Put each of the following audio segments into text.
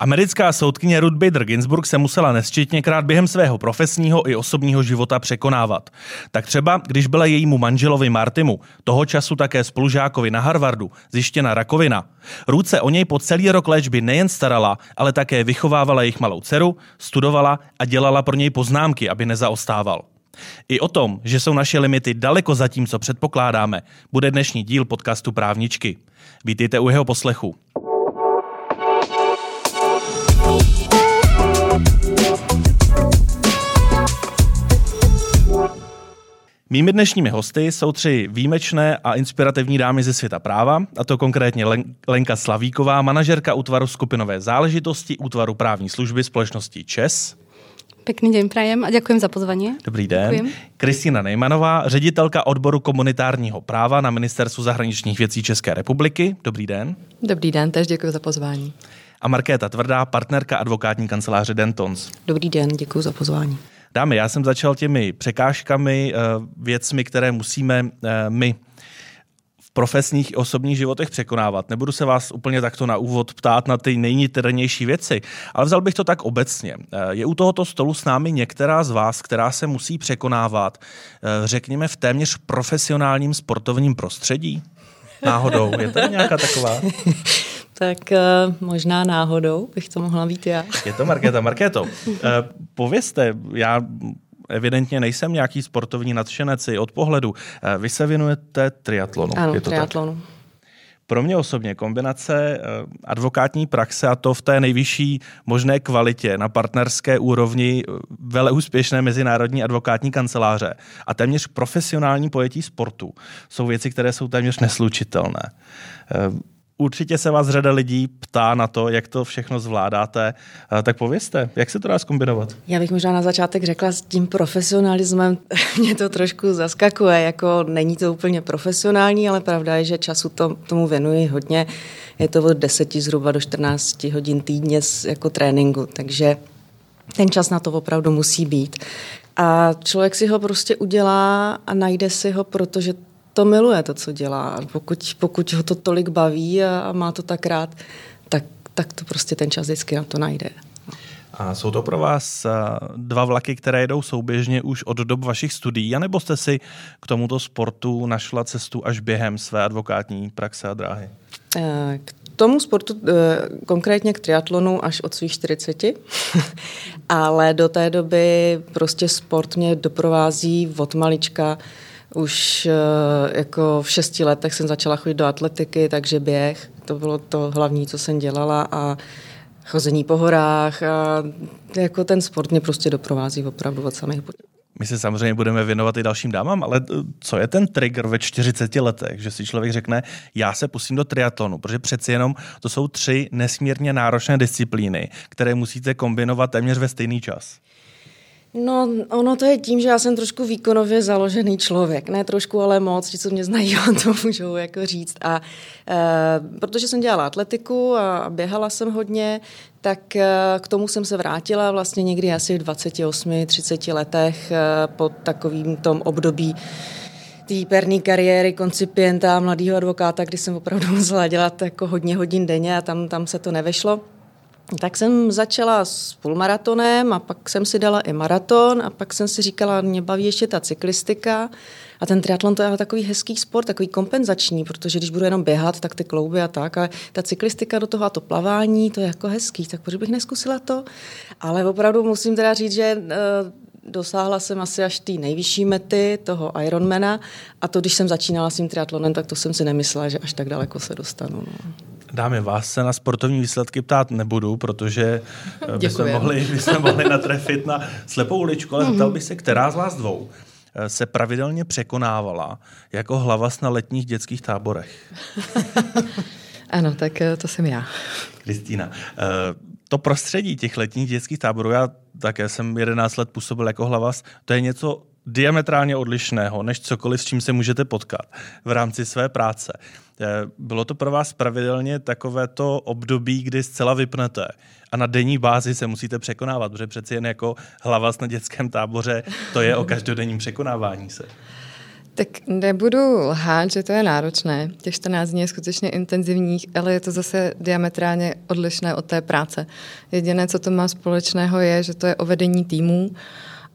Americká soudkyně Ruth Bader Ginsburg se musela nesčetněkrát během svého profesního i osobního života překonávat. Tak třeba, když byla jejímu manželovi Martimu, toho času také spolužákovi na Harvardu, zjištěna rakovina. Ruth se o něj po celý rok léčby nejen starala, ale také vychovávala jejich malou dceru, studovala a dělala pro něj poznámky, aby nezaostával. I o tom, že jsou naše limity daleko za tím, co předpokládáme, bude dnešní díl podcastu Právničky. Vítejte u jeho poslechu. Mými dnešními hosty jsou tři výjimečné a inspirativní dámy ze světa práva, a to konkrétně Lenka Slavíková, manažerka útvaru skupinové záležitosti útvaru právní služby společnosti ČES. Pěkný den prajem a děkuji za pozvání. Dobrý den. Kristýna Nejmanová, ředitelka odboru komunitárního práva na Ministerstvu zahraničních věcí České republiky. Dobrý den. Dobrý den, tež děkuji za pozvání. A Markéta Tvrdá, partnerka advokátní kanceláře Dentons. Dobrý den, děkuji za pozvání. Dámy, já jsem začal těmi překážkami, eh, věcmi, které musíme eh, my v profesních i osobních životech překonávat. Nebudu se vás úplně takto na úvod ptát na ty nejniternější věci, ale vzal bych to tak obecně. Eh, je u tohoto stolu s námi některá z vás, která se musí překonávat, řekněme, v téměř profesionálním sportovním prostředí? Náhodou, je to nějaká taková? tak uh, možná náhodou bych to mohla být já. Je to Markéta. Markéto, uh, povězte, já evidentně nejsem nějaký sportovní nadšenec od pohledu. Uh, vy se věnujete triatlonu. Ano, je to triatlonu. Tak? Pro mě osobně kombinace advokátní praxe a to v té nejvyšší možné kvalitě na partnerské úrovni vele úspěšné mezinárodní advokátní kanceláře a téměř profesionální pojetí sportu jsou věci, které jsou téměř neslučitelné. Určitě se vás řada lidí ptá na to, jak to všechno zvládáte. Tak povězte, jak se to dá zkombinovat? Já bych možná na začátek řekla, s tím profesionalismem mě to trošku zaskakuje. Jako není to úplně profesionální, ale pravda je, že času to, tomu věnuji hodně. Je to od 10 zhruba do 14 hodin týdně jako tréninku, takže ten čas na to opravdu musí být. A člověk si ho prostě udělá a najde si ho, protože to miluje, to, co dělá. Pokud, pokud ho to tolik baví a, a má to tak rád, tak, tak to prostě ten čas vždycky na to najde. A jsou to pro vás dva vlaky, které jedou souběžně už od dob vašich studií, anebo jste si k tomuto sportu našla cestu až během své advokátní praxe a dráhy? Eh, k tomu sportu, eh, konkrétně k triatlonu, až od svých 40, ale do té doby prostě sport mě doprovází od malička už eh, jako v šesti letech jsem začala chodit do atletiky, takže běh, to bylo to hlavní, co jsem dělala a chození po horách a jako ten sport mě prostě doprovází opravdu od samých my se samozřejmě budeme věnovat i dalším dámám, ale eh, co je ten trigger ve 40 letech, že si člověk řekne, já se pustím do triatlonu, protože přeci jenom to jsou tři nesmírně náročné disciplíny, které musíte kombinovat téměř ve stejný čas. No, ono to je tím, že já jsem trošku výkonově založený člověk. Ne trošku, ale moc. Ti, co mě znají, on to můžou jako říct. A e, protože jsem dělala atletiku a běhala jsem hodně, tak e, k tomu jsem se vrátila vlastně někdy asi v 28, 30 letech e, po takovým tom období té perní kariéry koncipienta, mladého advokáta, kdy jsem opravdu musela dělat jako hodně hodin denně a tam, tam se to nevešlo. Tak jsem začala s půlmaratonem a pak jsem si dala i maraton a pak jsem si říkala, mě baví ještě ta cyklistika a ten triatlon to je takový hezký sport, takový kompenzační, protože když budu jenom běhat, tak ty klouby a tak, ale ta cyklistika do toho a to plavání, to je jako hezký, tak proč bych neskusila to? Ale opravdu musím teda říct, že uh, dosáhla jsem asi až té nejvyšší mety toho Ironmana a to, když jsem začínala s tím triatlonem, tak to jsem si nemyslela, že až tak daleko se dostanu. No. Dámy, vás se na sportovní výsledky ptát nebudu, protože eh, bychom mohli, bychom mohli natrefit na slepou uličku, ale zeptal bych se, která z vás dvou eh, se pravidelně překonávala jako hlavas na letních dětských táborech? ano, tak eh, to jsem já. Kristýna, to prostředí těch letních dětských táborů, já také jsem 11 let působil jako hlavas, to je něco diametrálně odlišného, než cokoliv, s čím se můžete potkat v rámci své práce. Eh, bylo to pro vás pravidelně takovéto období, kdy zcela vypnete a na denní bázi se musíte překonávat, protože přeci jen jako hlava na dětském táboře to je o každodenním překonávání se. Tak nebudu lhát, že to je náročné. Těch 14 dní je skutečně intenzivních, ale je to zase diametrálně odlišné od té práce. Jediné, co to má společného, je, že to je o vedení týmů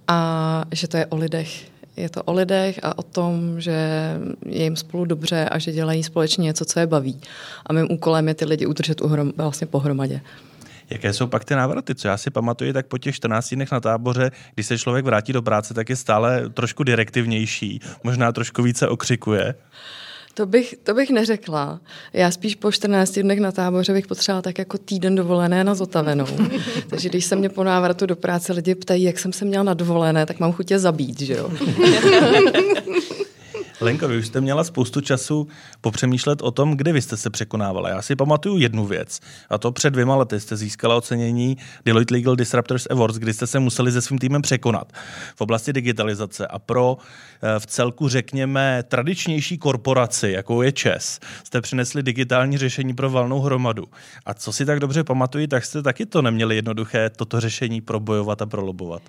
a že to je o lidech. Je to o lidech a o tom, že je jim spolu dobře a že dělají společně něco, co je baví. A mým úkolem je ty lidi udržet uhrom, vlastně pohromadě. Jaké jsou pak ty návraty? Co já si pamatuju, tak po těch 14 dnech na táboře, když se člověk vrátí do práce, tak je stále trošku direktivnější, možná trošku více okřikuje. To bych, to bych neřekla. Já spíš po 14 dnech na táboře bych potřebovala tak jako týden dovolené na zotavenou. Takže když se mě po návratu do práce lidi ptají, jak jsem se měla na dovolené, tak mám chutě zabít, že jo? Lenko, vy už jste měla spoustu času popřemýšlet o tom, kde vy jste se překonávala. Já si pamatuju jednu věc, a to před dvěma lety jste získala ocenění Deloitte Legal Disruptors Awards, kdy jste se museli se svým týmem překonat v oblasti digitalizace a pro eh, v celku, řekněme, tradičnější korporaci, jakou je ČES, jste přinesli digitální řešení pro valnou hromadu. A co si tak dobře pamatuju, tak jste taky to neměli jednoduché toto řešení probojovat a prolobovat.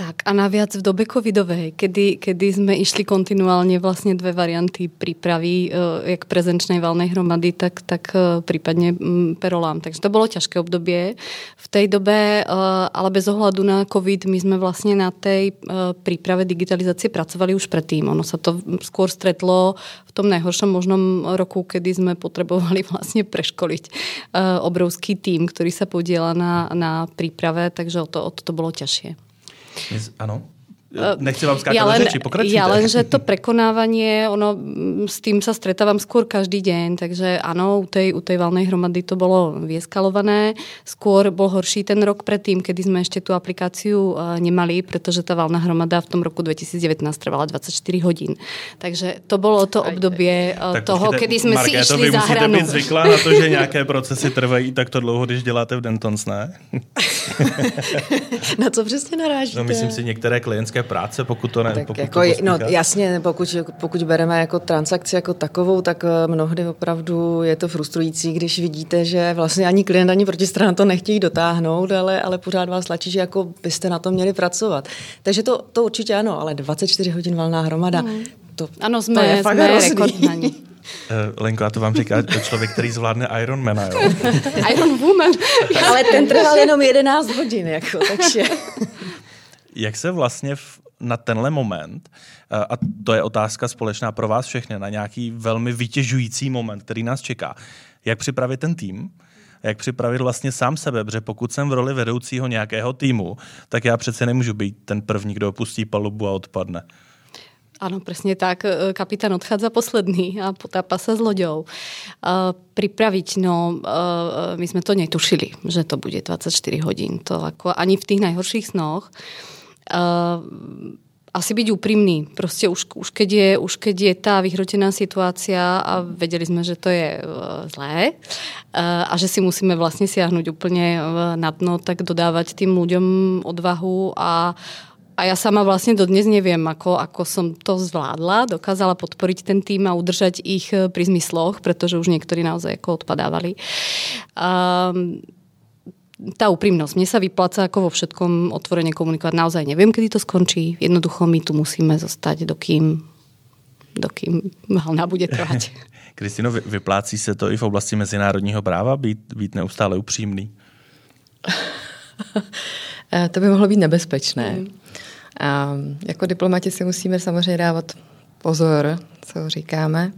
Tak a naviac v dobe covidovej, kedy, kedy sme išli kontinuálne vlastne dve varianty prípravy, uh, jak prezenčnej valnej hromady, tak, tak uh, prípadne um, perolám. Takže to bolo ťažké obdobie. V tej dobe, ale bez ohľadu na covid, my sme vlastne na tej príprave digitalizácie pracovali už predtým. Ono sa to skôr stretlo v tom najhoršom možnom roku, kedy sme potrebovali vlastne preškoliť obrovský tým, ktorý sa podiela na, na príprave, takže o to, o to, to bolo ťažšie. Ano. Nechci vám skákať ja len, do řeči, pokračujte. Ja len, že to prekonávanie, ono, s tým sa stretávam skôr každý deň, takže áno, u tej, u tej valnej hromady to bolo vieskalované. Skôr bol horší ten rok predtým, kedy sme ešte tú aplikáciu uh, nemali, pretože tá valná hromada v tom roku 2019 trvala 24 hodín. Takže to bolo to obdobie uh, toho, počkejte, kedy sme Marké, si išli vy za hranu. být zvyklá na to, že nějaké procesy trvají takto dlouho, když děláte v Dentons, ne? na co přesně narážíte? No myslím si některé klientské nějaké práce, pokud to ne. Tak pokud jako, to no jasně, pokud, pokud bereme jako transakci jako takovou, tak eh, mnohdy opravdu je to frustrující, když vidíte, že vlastně ani klient, ani protistrana to nechtějí dotáhnout, ale, ale pořád vás tlačí, že jako byste na to měli pracovat. Takže to, to určitě ano, ale 24 hodin valná hromada, mm. to, ano, jsme, to je fakt jsme rekordní. Uh, Lenko, a to vám říká člověk, který zvládne Ironmana, jo? Iron Woman. Ale ten trval jenom 11 hodin, jako, takže... Jak se vlastně v, na tenhle moment, eh, a to je otázka společná pro vás všechny, na nějaký velmi vytěžující moment, který nás čeká, jak připravit ten tým, jak připravit vlastně sám sebe, protože pokud jsem v roli vedoucího nějakého týmu, tak já přece nemůžu být ten první, kdo opustí palubu a odpadne. Ano, přesně tak. Eh, kapitán odchádza posledný a potápa se s loďou. Uh, pripraviť, no, my jsme to netušili, že to bude 24 hodin. To jako ani v těch najhorších snoch. Asi byť úprimný. Prostě už, už, keď je, už keď je tá vyhrotená situácia a vedeli sme, že to je uh, zlé uh, a že si musíme vlastne siahnuť úplne uh, na dno, tak dodávať tým ľuďom odvahu a a ja sama vlastne dodnes neviem, ako, ako som to zvládla, dokázala podporiť ten tým a udržať ich pri zmysloch, pretože už niektorí naozaj ako odpadávali. Um, tá úprimnosť. Mne sa vypláca ako vo všetkom otvorene komunikovať. Naozaj neviem, kedy to skončí. Jednoducho my tu musíme zostať, dokým, dokým valná bude trvať. Kristino, vyplácí se to i v oblasti mezinárodního práva být, být neustále upřímný? Eh, to by mohlo být nebezpečné. Mm. A jako diplomati si musíme samozřejmě dávat pozor, co říkáme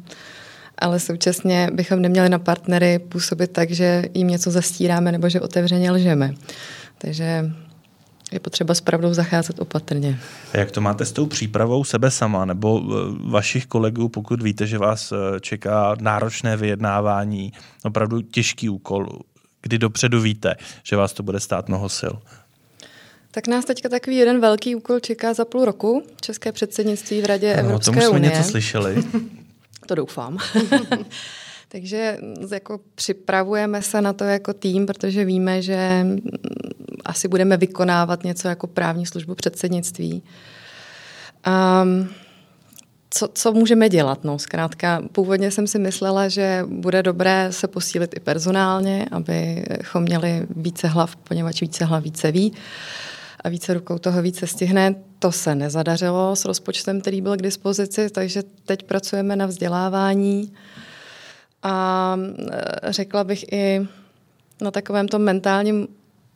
ale současně bychom neměli na partnery působit tak, že jim něco zastíráme nebo že otevřeně lžeme. Takže je potřeba s pravdou zacházet opatrně. A jak to máte s tou přípravou sebe sama nebo eh, vašich kolegů, pokud víte, že vás eh, čeká náročné vyjednávání, opravdu těžký úkol, kdy dopředu víte, že vás to bude stát mnoho sil? Tak nás teďka takový jeden velký úkol čeká za půl roku. České předsednictví v Radě no, Evropské unie. O tom jsme něco slyšeli. To doufám. Takže jako připravujeme se na to jako tým, protože víme, že asi budeme vykonávat něco jako právní službu předsednictví. Um, co, co můžeme dělat? No, zkrátka, původně jsem si myslela, že bude dobré se posílit i personálně, abychom měli více hlav, poněvadž více hlav více ví a více rukou toho více stihne To se nezadařilo s rozpočtem, který byl k dispozici, takže teď pracujeme na vzdělávání a e, řekla bych i na takovém tom mentálním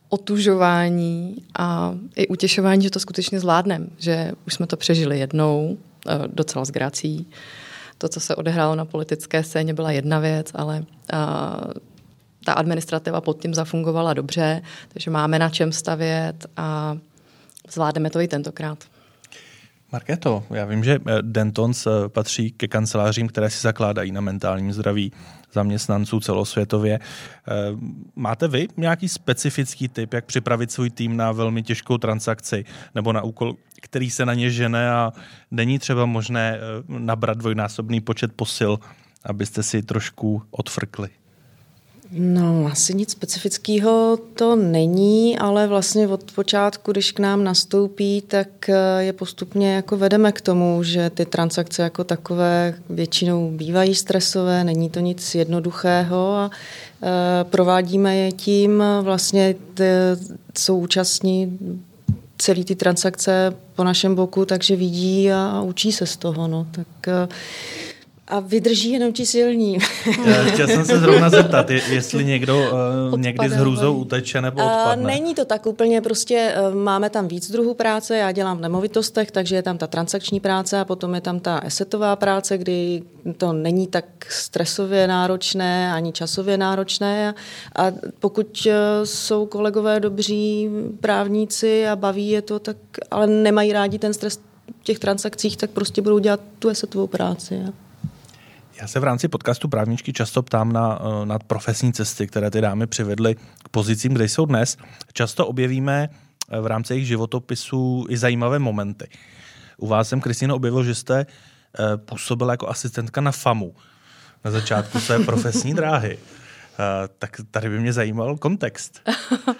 otužování a i utěšování, že to skutečně zvládneme, že už jsme to přežili jednou, e, docela s grací. To, co se odehrálo na politické scéně, byla jedna věc, ale ta administrativa pod tím zafungovala dobře, takže máme na čem stavět a zvládneme to i tentokrát. Marketo, já vím, že eh, Dentons eh, patří ke kancelářím, které si zakládají na mentálním zdraví zaměstnanců celosvětově. Eh, máte vy nějaký specifický tip, jak připravit svůj tým na velmi těžkou transakci nebo na úkol, který se na ně žene a není třeba možné nabrat dvojnásobný počet posil, abyste si trošku odfrkli? No, asi nic specifického to není, ale vlastně od počátku, když k nám nastoupí, tak eh, je postupně jako vedeme k tomu, že ty transakce jako takové většinou bývají stresové, není to nic jednoduchého a e, provádíme je tím, vlastně jsou účastní celý ty transakce po našem boku, takže vidí a, učí se z toho. No. Tak e, a vydrží jenom ti silní. Chtěl jsem se zrovna zeptat, jestli někdo uh, někdy s hrůzou uteče nebo odpadne. Uh, není to tak úplně, prostě uh, máme tam víc druhů práce, já dělám v nemovitostech, takže je tam ta transakční práce a potom je tam ta esetová práce, kdy to není tak stresově náročné ani časově náročné a, pokud jsou kolegové dobří právníci a baví je to, tak ale nemají rádi ten stres v těch transakcích, tak prostě budou dělat tu esetovou práci. Ja. Já se v rámci podcastu Právničky často ptám na, eh, na profesní cesty, které ty dámy přivedly k pozicím, kde jsou dnes. Často objevíme eh, v rámci jejich životopisů i zajímavé momenty. U vás jsem, Kristýno, objevil, že jste eh, působila jako asistentka na FAMu na začátku své profesní dráhy. tak tady by mě zajímal kontext.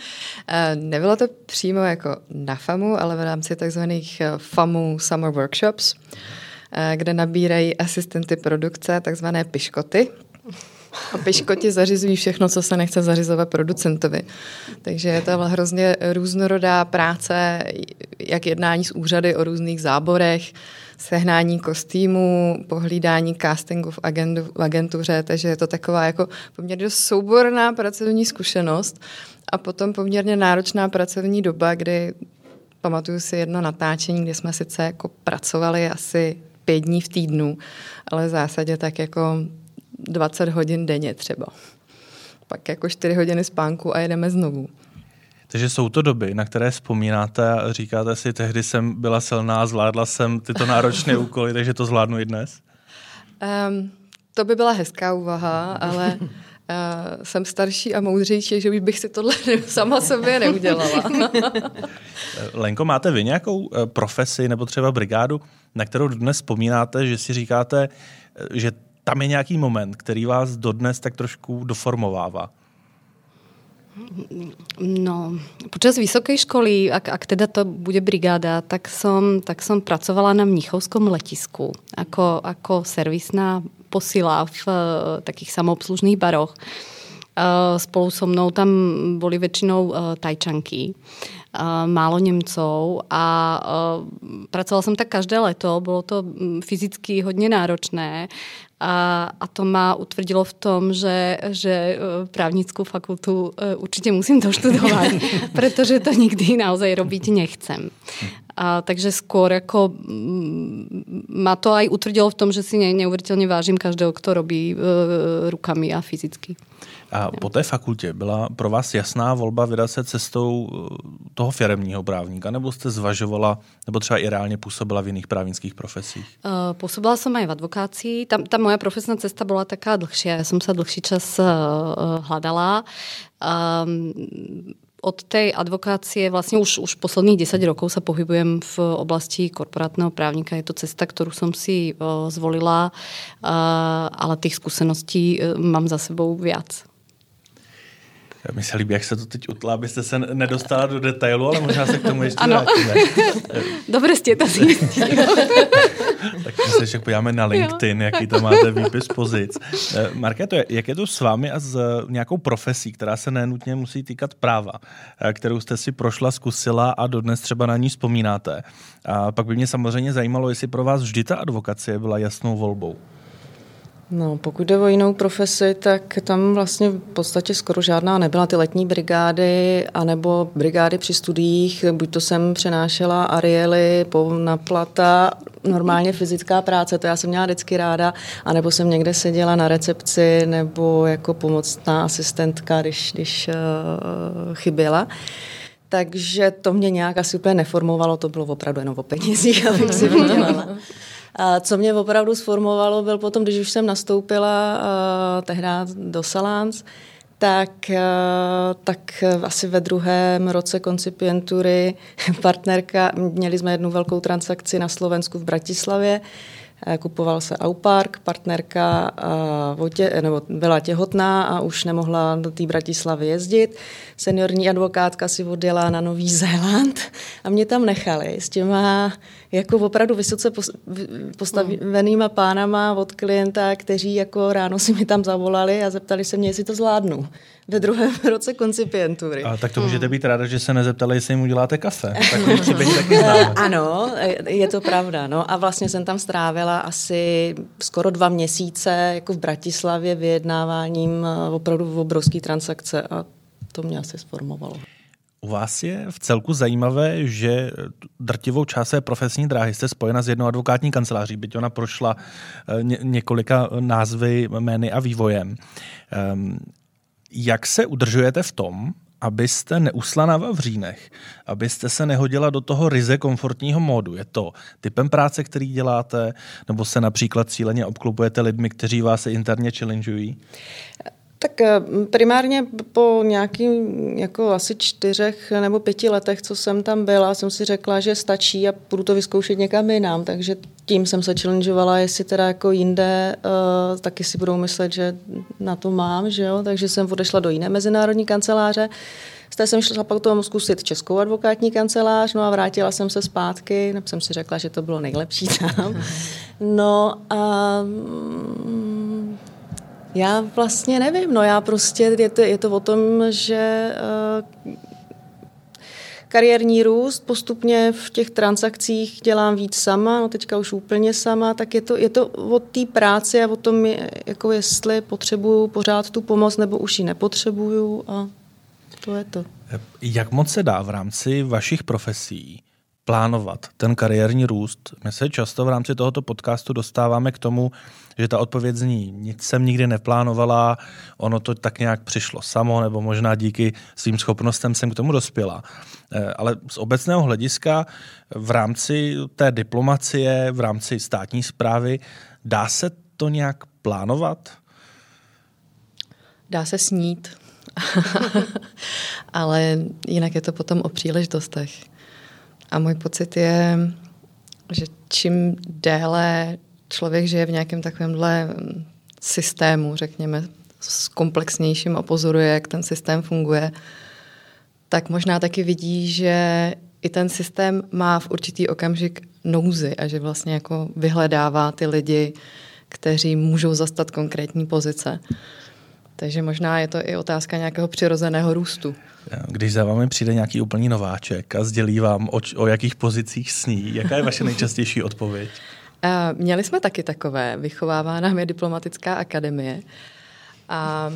Nebylo to přímo jako na FAMu, ale v rámci takzvaných FAMu Summer Workshops. Eh, kde nabírají asistenty produkce, takzvané piškoty. A piškoti zařizují všechno, co se nechce zařizovat producentovi. Takže je to hrozně různorodá práce, jak jednání s úřady o různých záborech, sehnání kostýmů, pohlídání castingu v, agendu, v agentuře, takže je to taková jako poměrně souborná pracovní zkušenost a potom poměrně náročná pracovní doba, kdy pamatuju si jedno natáčení, kde jsme sice jako pracovali asi pět dní v týdnu, ale v zásadě tak jako 20 hodin denně třeba. Pak jako 4 hodiny spánku a jedeme znovu. Takže jsou to doby, na které vzpomínáte a říkáte si, tehdy jsem byla silná, zvládla jsem tyto náročné úkoly, takže to zvládnu i dnes? Um, to by byla hezká úvaha, ale uh, jsem starší a moudřejší, že bych si tohle sama sobě neudělala. Lenko, máte vy nějakou eh, profesi nebo třeba brigádu, na kterou dnes vzpomínáte, že si říkáte, eh, že tam je nějaký moment, který vás dodnes tak trošku doformovává? No, počas vysokej školy, ak, ak teda to bude brigáda, tak som, tak som pracovala na Mnichovskom letisku ako, ako servisná posila v uh, takých samoobslužných baroch. Uh, spolu so mnou tam boli väčšinou uh, tajčanky. Málo Němcov a pracovala jsem tak každé leto, bylo to mm, fyzicky hodně náročné a, a to má utvrdilo v tom, že, že právnickou fakultu určitě musím doštudovat, protože to nikdy naozaj robiť nechcem. A, takže skôr jako ma to aj utvrdilo v tom, že si ne, neuvěřitelně vážím každého, kdo robí uh, rukami a fyzicky. A po té fakultě byla pro vás jasná volba vydat se cestou toho firemního právníka, nebo jste zvažovala, nebo třeba i reálně působila v jiných právnických profesích? Uh, působila jsem aj v advokácii. Tam, ta moja profesná cesta byla taká dlhší. Já jsem se dlhší čas uh, hledala. Um, od tej advokácie vlastně už, už posledních 10 rokov sa pohybujem v oblasti korporátneho právníka. Je to cesta, kterou som si uh, zvolila, uh, ale těch zkušeností uh, mám za sebou viac. Mi se líbí, jak se to teď utla, abyste se nedostala do detailu, ale možná se k tomu ještě ano. vrátíme. Dobře jste to zjistili. tak se ještě podíváme na LinkedIn, jaký to máte výpis pozic. Eh, Markéto, jak je to s vámi a s nějakou profesí, která se nenutně musí týkat práva, eh, kterou jste si prošla, zkusila a dodnes třeba na ní vzpomínáte? A pak by mě samozřejmě zajímalo, jestli pro vás vždy ta advokacie byla jasnou volbou. No, pokud jde o jinou profesi, tak tam vlastně v podstatě skoro žádná nebyla. Ty letní brigády, anebo brigády při studiích, buď to jsem přenášela Ariely na plata, normálně fyzická práce, to já jsem měla vždycky ráda, anebo jsem někde seděla na recepci, nebo jako pomocná asistentka, když, když uh, chyběla. Takže to mě nějak asi úplně neformovalo, to bylo opravdu jenom o penězích, abych si vydělala. A co mě opravdu sformovalo, byl potom, když už jsem nastoupila uh, tehdy do Salans, tak, tak asi ve druhém roce koncipientury partnerka, měli jsme jednu velkou transakci na Slovensku v Bratislavě, kupoval se Aupark, partnerka eh, nebo byla těhotná a už nemohla do té Bratislavy jezdit. Seniorní advokátka si odjela na Nový Zéland a mě tam nechali s těma jako opravdu vysoce postavenýma pánama od klienta, kteří jako ráno si mi tam zavolali a zeptali se mě, jestli to zvládnu ve druhém roce koncipientury. A tak to můžete být ráda, že se nezeptali, jestli jim uděláte kafe. Takový příběh taky známe. Ano, je to pravda. No. A vlastně jsem tam strávila asi skoro dva měsíce jako v Bratislavě vyjednáváním eh, opravdu obrovské transakce a to mě asi sformovalo. U vás je v celku zajímavé, že drtivou část své profesní dráhy jste spojena s jednou advokátní kanceláří, byť ona prošla eh, ně, několika názvy, jmény a vývojem. Jak se udržujete v tom, abyste neusla na vavřínech, abyste se nehodila do toho ryze komfortního módu. Je to typem práce, který děláte, nebo se například cíleně obklubujete lidmi, kteří vás interně challengeují? Tak eh, primárně po nějakým jako asi čtyřech nebo pěti letech, co jsem tam byla, jsem si řekla, že stačí a budu to vyzkoušet někam jinam, takže tím jsem se challengeovala, jestli teda jako jinde uh, taky si budou myslet, že na to mám, že jo? takže jsem odešla do jiné mezinárodní kanceláře. Z té jsem šla potom zkusit českou advokátní kancelář, no a vrátila jsem se zpátky, nebo jsem si řekla, že to bylo nejlepší tam. No a já vlastně nevím, no já prostě, je to, je to o tom, že uh, kariérní růst, postupně v těch transakcích dělám víc sama, no teďka už úplně sama, tak je to, je to o té práci a o tom, jako jestli potřebuju pořád tu pomoc, nebo už ji nepotřebuju a to je to. Jak moc se dá v rámci vašich profesí plánovat ten kariérní růst? My se často v rámci tohoto podcastu dostáváme k tomu, že ta odpověď zní, nic jsem nikdy neplánovala, ono to tak nějak přišlo samo, nebo možná díky svým schopnostem jsem k tomu dospěla. Eh, ale z obecného hlediska v rámci té diplomacie, v rámci státní zprávy, dá se to nějak plánovat? Dá se snít, ale jinak je to potom o příležitostech. A můj pocit je, že čím déle člověk žije v nějakém takovémhle systému, řekněme, s komplexnějším a pozoruje, jak ten systém funguje, tak možná taky vidí, že i ten systém má v určitý okamžik nouzy a že vlastně jako vyhledává ty lidi, kteří můžou zastat konkrétní pozice. Takže možná je to i otázka nějakého přirozeného růstu. Když za vámi přijde nějaký úplný nováček a sdělí vám, o, o jakých pozicích sní, jaká je vaše nejčastější odpověď? Měli jsme taky takové. Vychovává nám je diplomatická akademie. A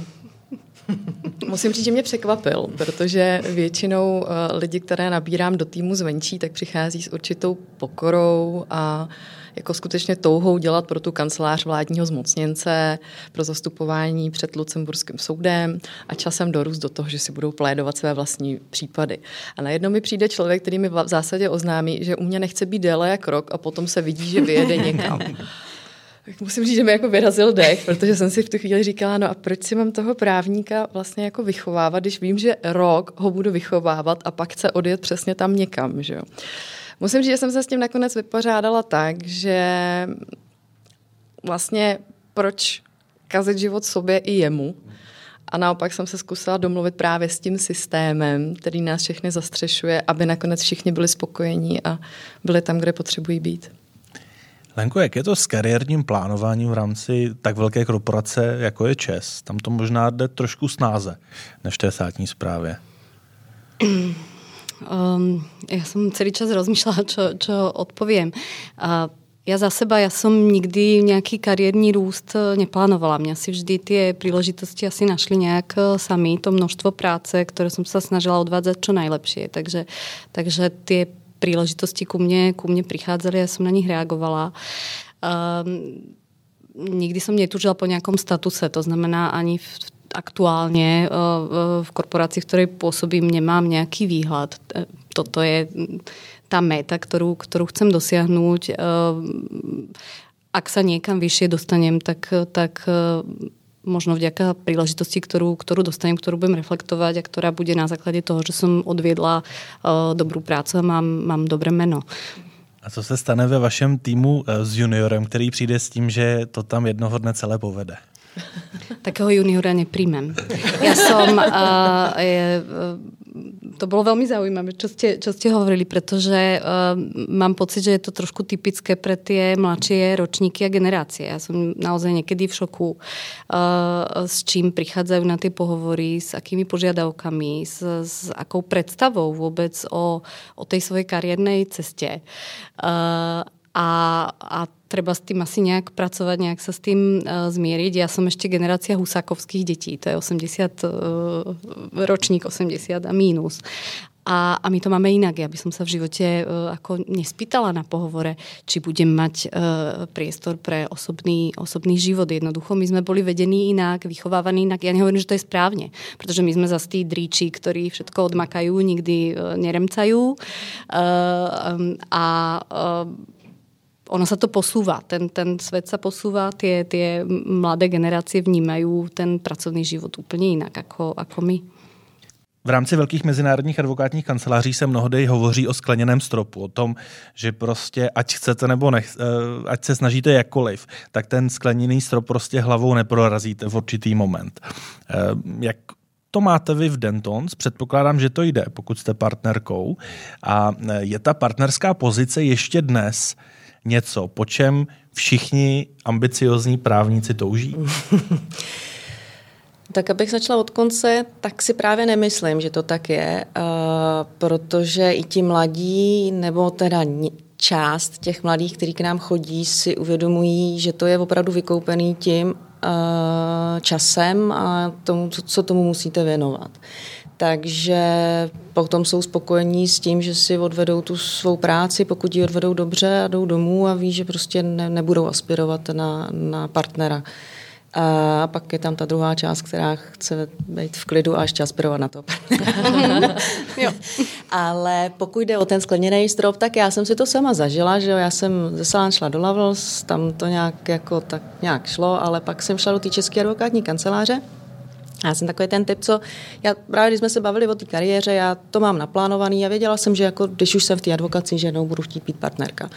Musím říct, že mě překvapil, protože většinou uh, lidi, které nabírám do týmu zvenčí, tak přichází s určitou pokorou a jako skutečně touhou dělat pro tu kancelář vládního zmocněnce, pro zastupování před Lucemburským soudem a časem dorůst do toho, že si budou plédovat své vlastní případy. A najednou mi přijde člověk, který mi v zásadě oznámí, že u mě nechce být déle jak rok a potom se vidí, že vyjede někam. musím říct, že mi jako vyrazil dech, protože jsem si v tu chvíli říkala, no a proč si mám toho právníka vlastně jako vychovávat, když vím, že rok ho budu vychovávat a pak chce odjet přesně tam někam, že jo. Musím říct, že jsem se s tím nakonec vypořádala tak, že vlastně proč kazit život sobě i jemu A naopak jsem se zkusila domluvit právě s tím systémem, který nás všechny zastřešuje, aby nakonec všichni byli spokojení a byli tam, kde potřebují být. Lenko, jak je to s kariérním plánováním v rámci tak velké korporace, jako je ČES? Tam to možná jde trošku snáze než té státní správě. Um, ja som celý čas rozmýšľala, čo, čo odpoviem. Uh, ja za seba, ja som nikdy nejaký kariérny růst e, neplánovala. Mňa si vždy tie príležitosti asi našli nejak e, sami, to množstvo práce, ktoré som sa snažila odvádzať čo najlepšie. Takže, takže tie príležitosti ku mne, ku mne prichádzali a ja som na nich reagovala. Um, nikdy som netužila po nejakom statuse, to znamená ani v aktuálne uh, v korporácii, v ktorej pôsobím, nemám nejaký výhľad. E, toto je tá meta, ktorú, ktorú chcem dosiahnuť. Ak sa niekam vyššie dostanem, tak, tak možno vďaka príležitosti, ktorú, ktorú dostanem, ktorú budem reflektovať a ktorá bude na základe toho, že som odviedla uh, dobrú prácu a mám, mám dobré meno. A co se stane ve vašem týmu eh, s juniorem, který přijde s tím, že to tam jednoho dne celé povede? Takého juniora nepríjmem. Ja som... Uh, je, to bolo veľmi zaujímavé, čo ste, čo ste hovorili, pretože uh, mám pocit, že je to trošku typické pre tie mladšie ročníky a generácie. Ja som naozaj niekedy v šoku, uh, s čím prichádzajú na tie pohovory, s akými požiadavkami, s, s akou predstavou vôbec o, o tej svojej kariérnej ceste. Uh, a, a treba s tým asi nejak pracovať, nejak sa s tým uh, zmieriť. Ja som ešte generácia husákovských detí, to je 80 uh, ročník 80 a mínus. A, a my to máme inak. Ja by som sa v živote uh, ako nespýtala na pohovore, či budem mať uh, priestor pre osobný, osobný život. Jednoducho, my sme boli vedení inak, vychovávaní inak. Ja nehovorím, že to je správne, pretože my sme zase tí dríči, ktorí všetko odmakajú, nikdy uh, neremcajú. Uh, um, a uh, ono sa to posúva, ten, ten svet sa posúva, tie, tie mladé generácie vnímajú ten pracovný život úplně jinak ako, ako my. V rámci velkých mezinárodních advokátních kanceláří se mnohdy hovoří o skleněném stropu, o tom, že prostě ať chcete nebo nech, eh, ať se snažíte jakkoliv, tak ten skleněný strop prostě hlavou neprorazíte v určitý moment. Eh, jak to máte vy v Dentons? Předpokládám, že to jde, pokud jste partnerkou. A eh, je ta partnerská pozice ještě dnes něco, po čem všichni ambiciozní právníci touží? Tak abych začala od konce, tak si právě nemyslím, že to tak je, uh, protože i ti mladí, nebo teda část těch mladých, kteří k nám chodí, si uvědomují, že to je opravdu vykoupený tím uh, časem a tomu, co tomu musíte věnovat. Takže potom jsou spokojení s tím, že si odvedou tu svou práci, pokud ji odvedou dobře a jdou domů a ví, že prostě ne, nebudou aspirovat na, na partnera. A pak je tam ta druhá část, která chce být v klidu a ještě aspirovat na to. jo. Ale pokud jde o ten skleněný strop, tak já jsem si to sama zažila, že jo, já jsem ze Salán šla do Lavels, tam to nějak, jako, tak nějak šlo, ale pak jsem šla do té české advokátní kanceláře já jsem takový ten typ, co, já právě když jsme se bavili o té kariéře, já to mám naplánovaný a věděla jsem, že jako, když už jsem v té advokaci, že jednou budu chtít být partnerka.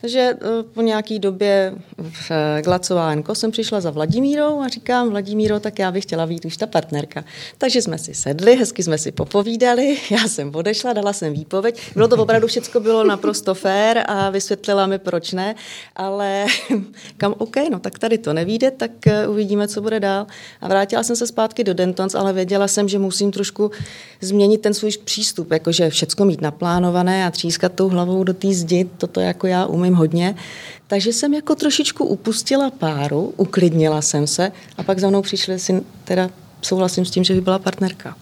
Takže eh, po nějaké době v eh, Glacová Enko jsem přišla za Vladimírou a říkám, Vladimíro, tak já bych chtěla být už ta partnerka. Takže jsme si sedli, hezky jsme si popovídali, já jsem odešla, dala jsem výpověď. Bylo to opravdu všechno bylo naprosto fér a vysvětlila mi, proč ne, ale kam OK, no tak tady to nevíde, tak eh, uvidíme, co bude dál. A vrátila jsem se zpátky do Dentons, ale věděla jsem, že musím trošku změnit ten svůj přístup, jakože všecko mít naplánované a třískat tou hlavou do té zdi, toto jako já umím hodně. Takže jsem jako trošičku upustila páru, uklidnila jsem se a pak za mnou přišli si, teda souhlasím s tím, že by byla partnerka.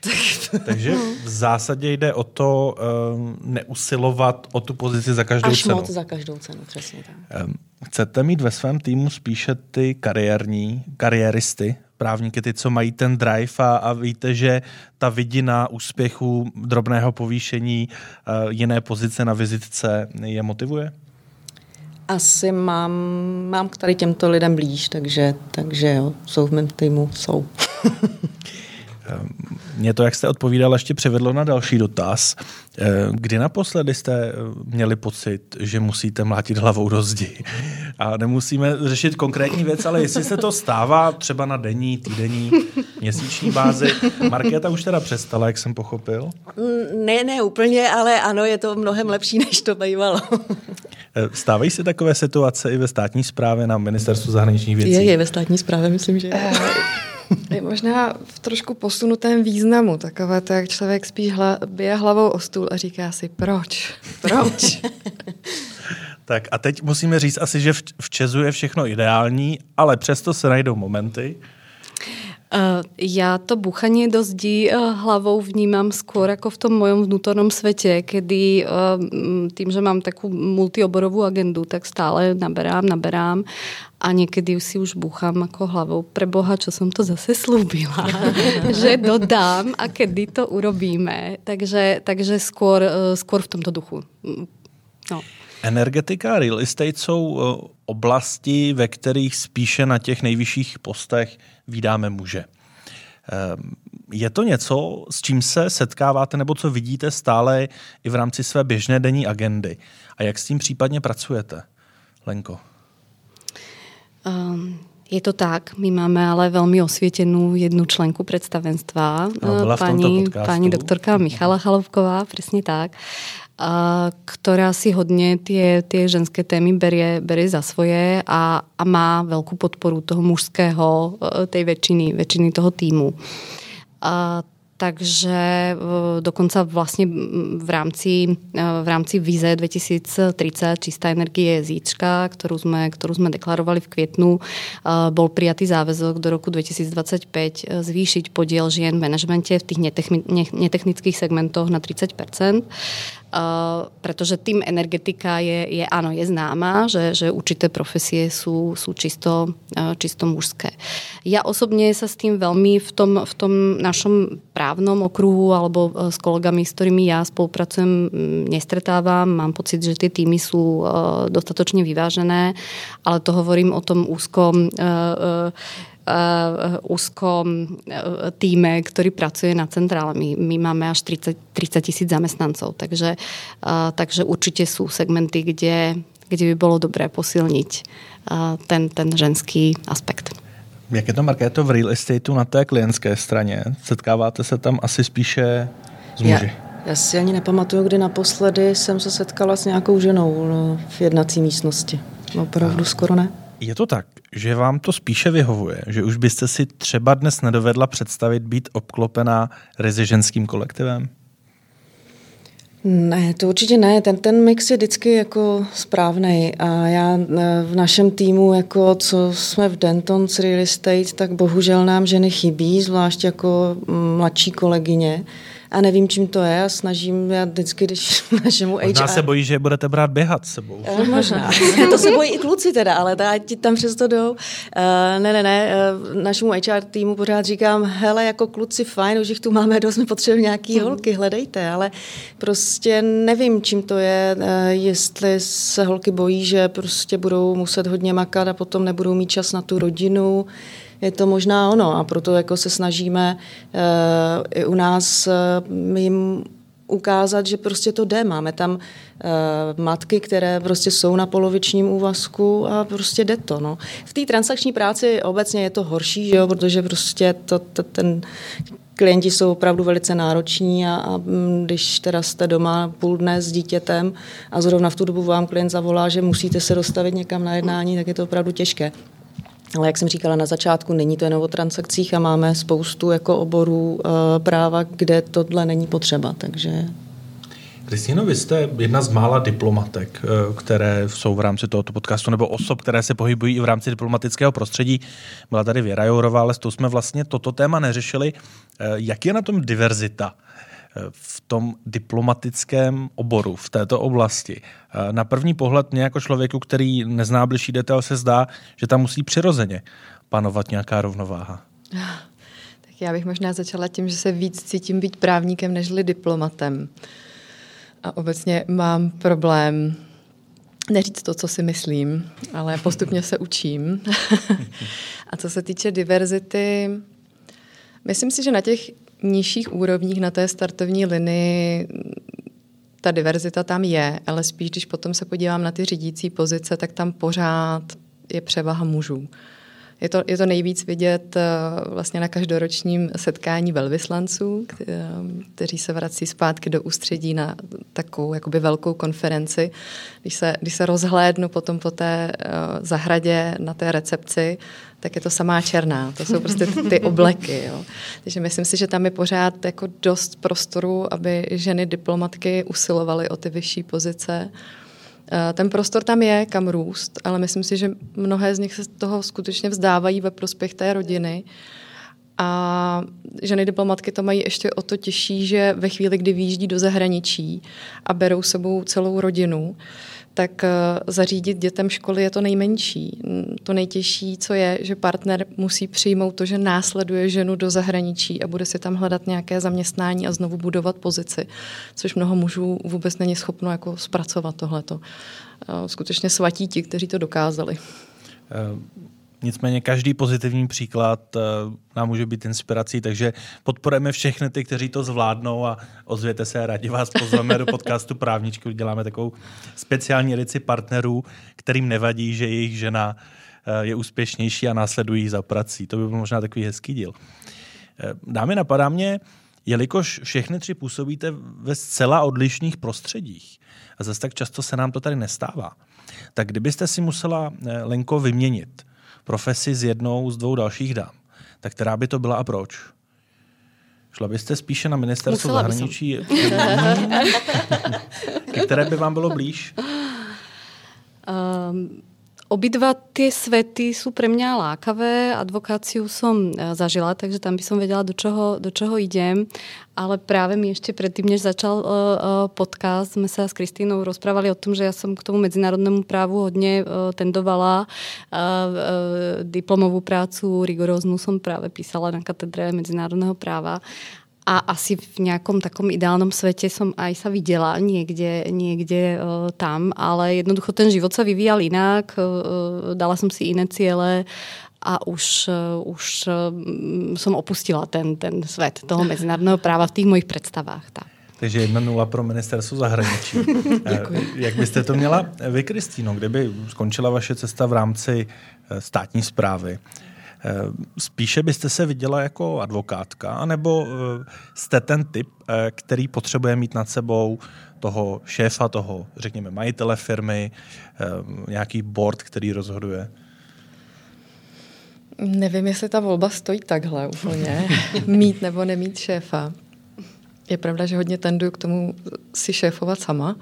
Takže v zásadě jde o to um, neusilovat o tu pozici za každou Až cenu. moc za každou cenu, přesně tak. Um, chcete mít ve svém týmu spíše ty kariérní, kariéristy, právníky, ty, co mají ten drive a, a víte, že ta vidina úspěchu, drobného povýšení, uh, jiné pozice na vizitce je motivuje? Asi mám, mám k tady těmto lidem blíž, takže, takže jo, jsou v mém týmu, jsou. Mě to, jak jste odpovídal, ještě převedlo na další dotaz. Eh, kdy naposledy jste eh, měli pocit, že musíte mlátit hlavou do zdi? A nemusíme řešit konkrétní věc, ale jestli se to stává třeba na denní, týdenní, měsíční bázi. Markéta už teda přestala, jak jsem pochopil. Mm, ne, ne úplně, ale ano, je to mnohem lepší, než to bývalo. Eh, stávají se takové situace i ve státní správě na ministerstvu zahraničních věcí? Je, je ve státní správě, myslím, že je. Možná v trošku posunutém významu, takové to, jak člověk spíš hla, bije hlavou o stůl a říká si, proč, proč. tak a teď musíme říct asi, že v, v Česu je všechno ideální, ale přesto se najdou momenty, Uh, ja to buchanie do zdí uh, hlavou vnímam skôr ako v tom mojom vnútornom svete, kedy uh, tým, že mám takú multioborovú agendu, tak stále naberám, naberám a niekedy si už búcham ako hlavou pre Boha, čo som to zase slúbila, že dodám a kedy to urobíme. Takže, takže skôr, skôr v tomto duchu. No. Energetika a real estate jsou oblasti, ve kterých spíše na těch nejvyšších postech vydáme muže. Ehm, je to něco, s čím se setkáváte nebo co vidíte stále i v rámci své běžné denní agendy? A jak s tím případně pracujete, Lenko? Um, je to tak, my máme ale velmi osvětěnou jednu členku představenstva, no, paní, paní doktorka Michala Chalovková, přesně tak a, ktorá si hodně tie, tie ženské témy berie, berie za svoje a, a má veľkú podporu toho mužského, e, tej väčšiny, väčšiny toho týmu. A, takže e, dokonca vlastně v rámci, e, v rámci vize 2030 čistá energie je zítřka, kterou jsme, kterou jsme deklarovali v květnu, bol prijatý záväzok do roku 2025 zvýšiť podiel žien v manažmente v tých netechnických segmentoch na 30 Uh, pretože tým energetika je, je áno, je známa, že, že určité profesie sú, sú čisto, uh, čisto mužské. Ja osobne sa s tým veľmi v tom, v tom našom právnom okruhu alebo uh, s kolegami, s ktorými ja spolupracujem, nestretávam. Mám pocit, že tie týmy sú dostatočne vyvážené, ale to hovorím o tom úzkom úzkom uh, týme, ktorý pracuje na centrále. My, my máme až 30, 30 tisíc zamestnancov, takže, uh, takže určite sú segmenty, kde, kde by bylo dobré posilniť uh, ten, ten ženský aspekt. Jak je to, Markéto, v real estateu na té klientské straně? Setkáváte se tam asi spíše s muži? Já, já si ani nepamatuju, kdy naposledy jsem se setkala s nějakou ženou no, v jednací místnosti. Opravdu skoro ne. Je to tak, že vám to spíše vyhovuje, že už byste si třeba dnes nedovedla představit být obklopená reziženským kolektivem? Ne, to určitě ne. Ten, ten mix je vždycky jako správný. A já e, v našem týmu, jako co jsme v Dentons Real Estate, tak bohužel nám ženy chybí, zvlášť jako mladší kolegyně a nevím, čím to je a snažím já vždycky, když našemu HR... Možná se bojí, že budete brát běhat s sebou. Uh, možná. to se bojí i kluci teda, ale ta, ti tam přesto jdou. Uh, ne, ne, ne, uh, našemu HR týmu pořád říkám, hele, jako kluci fajn, už jich tu máme dost, my potřebujeme nějaký hmm. holky, hledejte, ale prostě nevím, čím to je, uh, jestli se holky bojí, že prostě budou muset hodně makat a potom nebudou mít čas na tu rodinu, je to možná ono a proto jako se snažíme uh, i u nás uh, jim ukázat, že prostě to jde. Máme tam uh, matky, které prostě jsou na polovičním úvazku a prostě jde to. No. V té transakční práci obecně je to horší, že jo, protože prostě to, to, ten klienti jsou opravdu velice nároční a, a když teda jste doma půl dne s dítětem a zrovna v tu dobu vám klient zavolá, že musíte se dostavit někam na jednání, tak je to opravdu těžké. Ale jak jsem říkala na začátku, není to jen o transakcích a máme spoustu jako oborů uh, práva, kde tohle není potřeba, takže Kristýno, vy jste jedna z mála diplomatek, eh, které jsou v rámci tohoto podcastu, nebo osob, které se pohybují i v rámci diplomatického prostředí. Byla tady Věra Jourová, ale s tou jsme vlastně toto téma neřešili. Eh, jak je na tom diverzita? V tom diplomatickém oboru, v této oblasti. Na první pohled mě jako člověku, který nezná bližší detail, se zdá, že tam musí přirozeně panovat nějaká rovnováha. Tak já bych možná začala tím, že se víc cítím být právníkem nežli diplomatem. A obecně mám problém neříct to, co si myslím, ale postupně se učím. a co se týče diverzity, Myslím si, že na těch nižších úrovních, na té startovní linii ta diverzita tam je, ale spíš, když potom se podívám na ty řídící pozice, tak tam pořád je převaha mužů. Je to, je to nejvíc vidět eh, vlastně na každoročním setkání velvyslanců, kteří se vrací zpátky do ústředí na takovou jakoby velkou konferenci. Když se, když se rozhlédnu potom po té eh, zahradě na té recepci, tak je to samá černá. To jsou prostě ty, obleky. Jo. Takže myslím si, že tam je pořád jako dost prostoru, aby ženy diplomatky usilovaly o ty vyšší pozice. Eh, ten prostor tam je, kam růst, ale myslím si, že mnohé z nich se toho skutečně vzdávají ve prospěch té rodiny. A ženy diplomatky to mají ještě o to těžší, že ve chvíli, kdy výjíždí do zahraničí a berou sebou celou rodinu, tak eh, zařídit dětem školy je to nejmenší. To nejtěžší, co je, že partner musí přijmout to, že následuje ženu do zahraničí a bude si tam hledat nějaké zaměstnání a znovu budovat pozici, což mnoho mužů vůbec není schopno jako zpracovat tohleto. Eh, skutečně svatí ti, kteří to dokázali. Eh, Nicméně každý pozitivní příklad eh, nám může být inspirací, takže podporujeme všechny ty, kteří to zvládnou a ozvěte se, rádi vás pozveme do podcastu Právničky, uděláme takovou speciální edici partnerů, kterým nevadí, že jejich žena eh, je úspěšnější a následují za prací. To by byl možná takový hezký díl. Eh, dámy, napadá mě, jelikož všechny tři působíte ve zcela odlišných prostředích a zase tak často se nám to tady nestává, tak kdybyste si musela, Lenko, vyměnit profesi s jednou z dvou dalších dám. Tak která by to byla a proč? Šla byste spíše na ministerstvo Musela zahraničí, které by vám bylo blíž? Um, Obidva tie svety sú pre mňa lákavé. Advokáciu som e, zažila, takže tam by som vedela, do čoho, do čoho idem. Ale práve mi ešte predtým, než začal uh, podcast, sme sa s Kristínou rozprávali o tom, že ja som k tomu medzinárodnému právu hodne tendovala. Diplomovú prácu rigoróznu som práve písala na katedre medzinárodného práva a asi v nějakom takom ideálnom svete som aj sa videla niekde, niekde uh, tam, ale jednoducho ten život sa vyvíjal inak, uh, dala som si iné ciele a už, uh, už uh, som opustila ten, ten svet toho mezinárodného práva v tých mojich představách. Tak. Takže 1-0 pro ministerstvo zahraničí. Jak byste to měla vy, Kristýno, kdyby skončila vaše cesta v rámci státní zprávy? Eh, spíše byste se viděla jako advokátka, anebo eh, jste ten typ, eh, který potřebuje mít nad sebou toho šéfa, toho, řekněme, majitele firmy, nějaký board, který rozhoduje? Nevím, jestli ta volba stojí takhle úplně. mít nebo nemít šéfa. Je pravda, že hodně tenduju k tomu si šéfovat sama,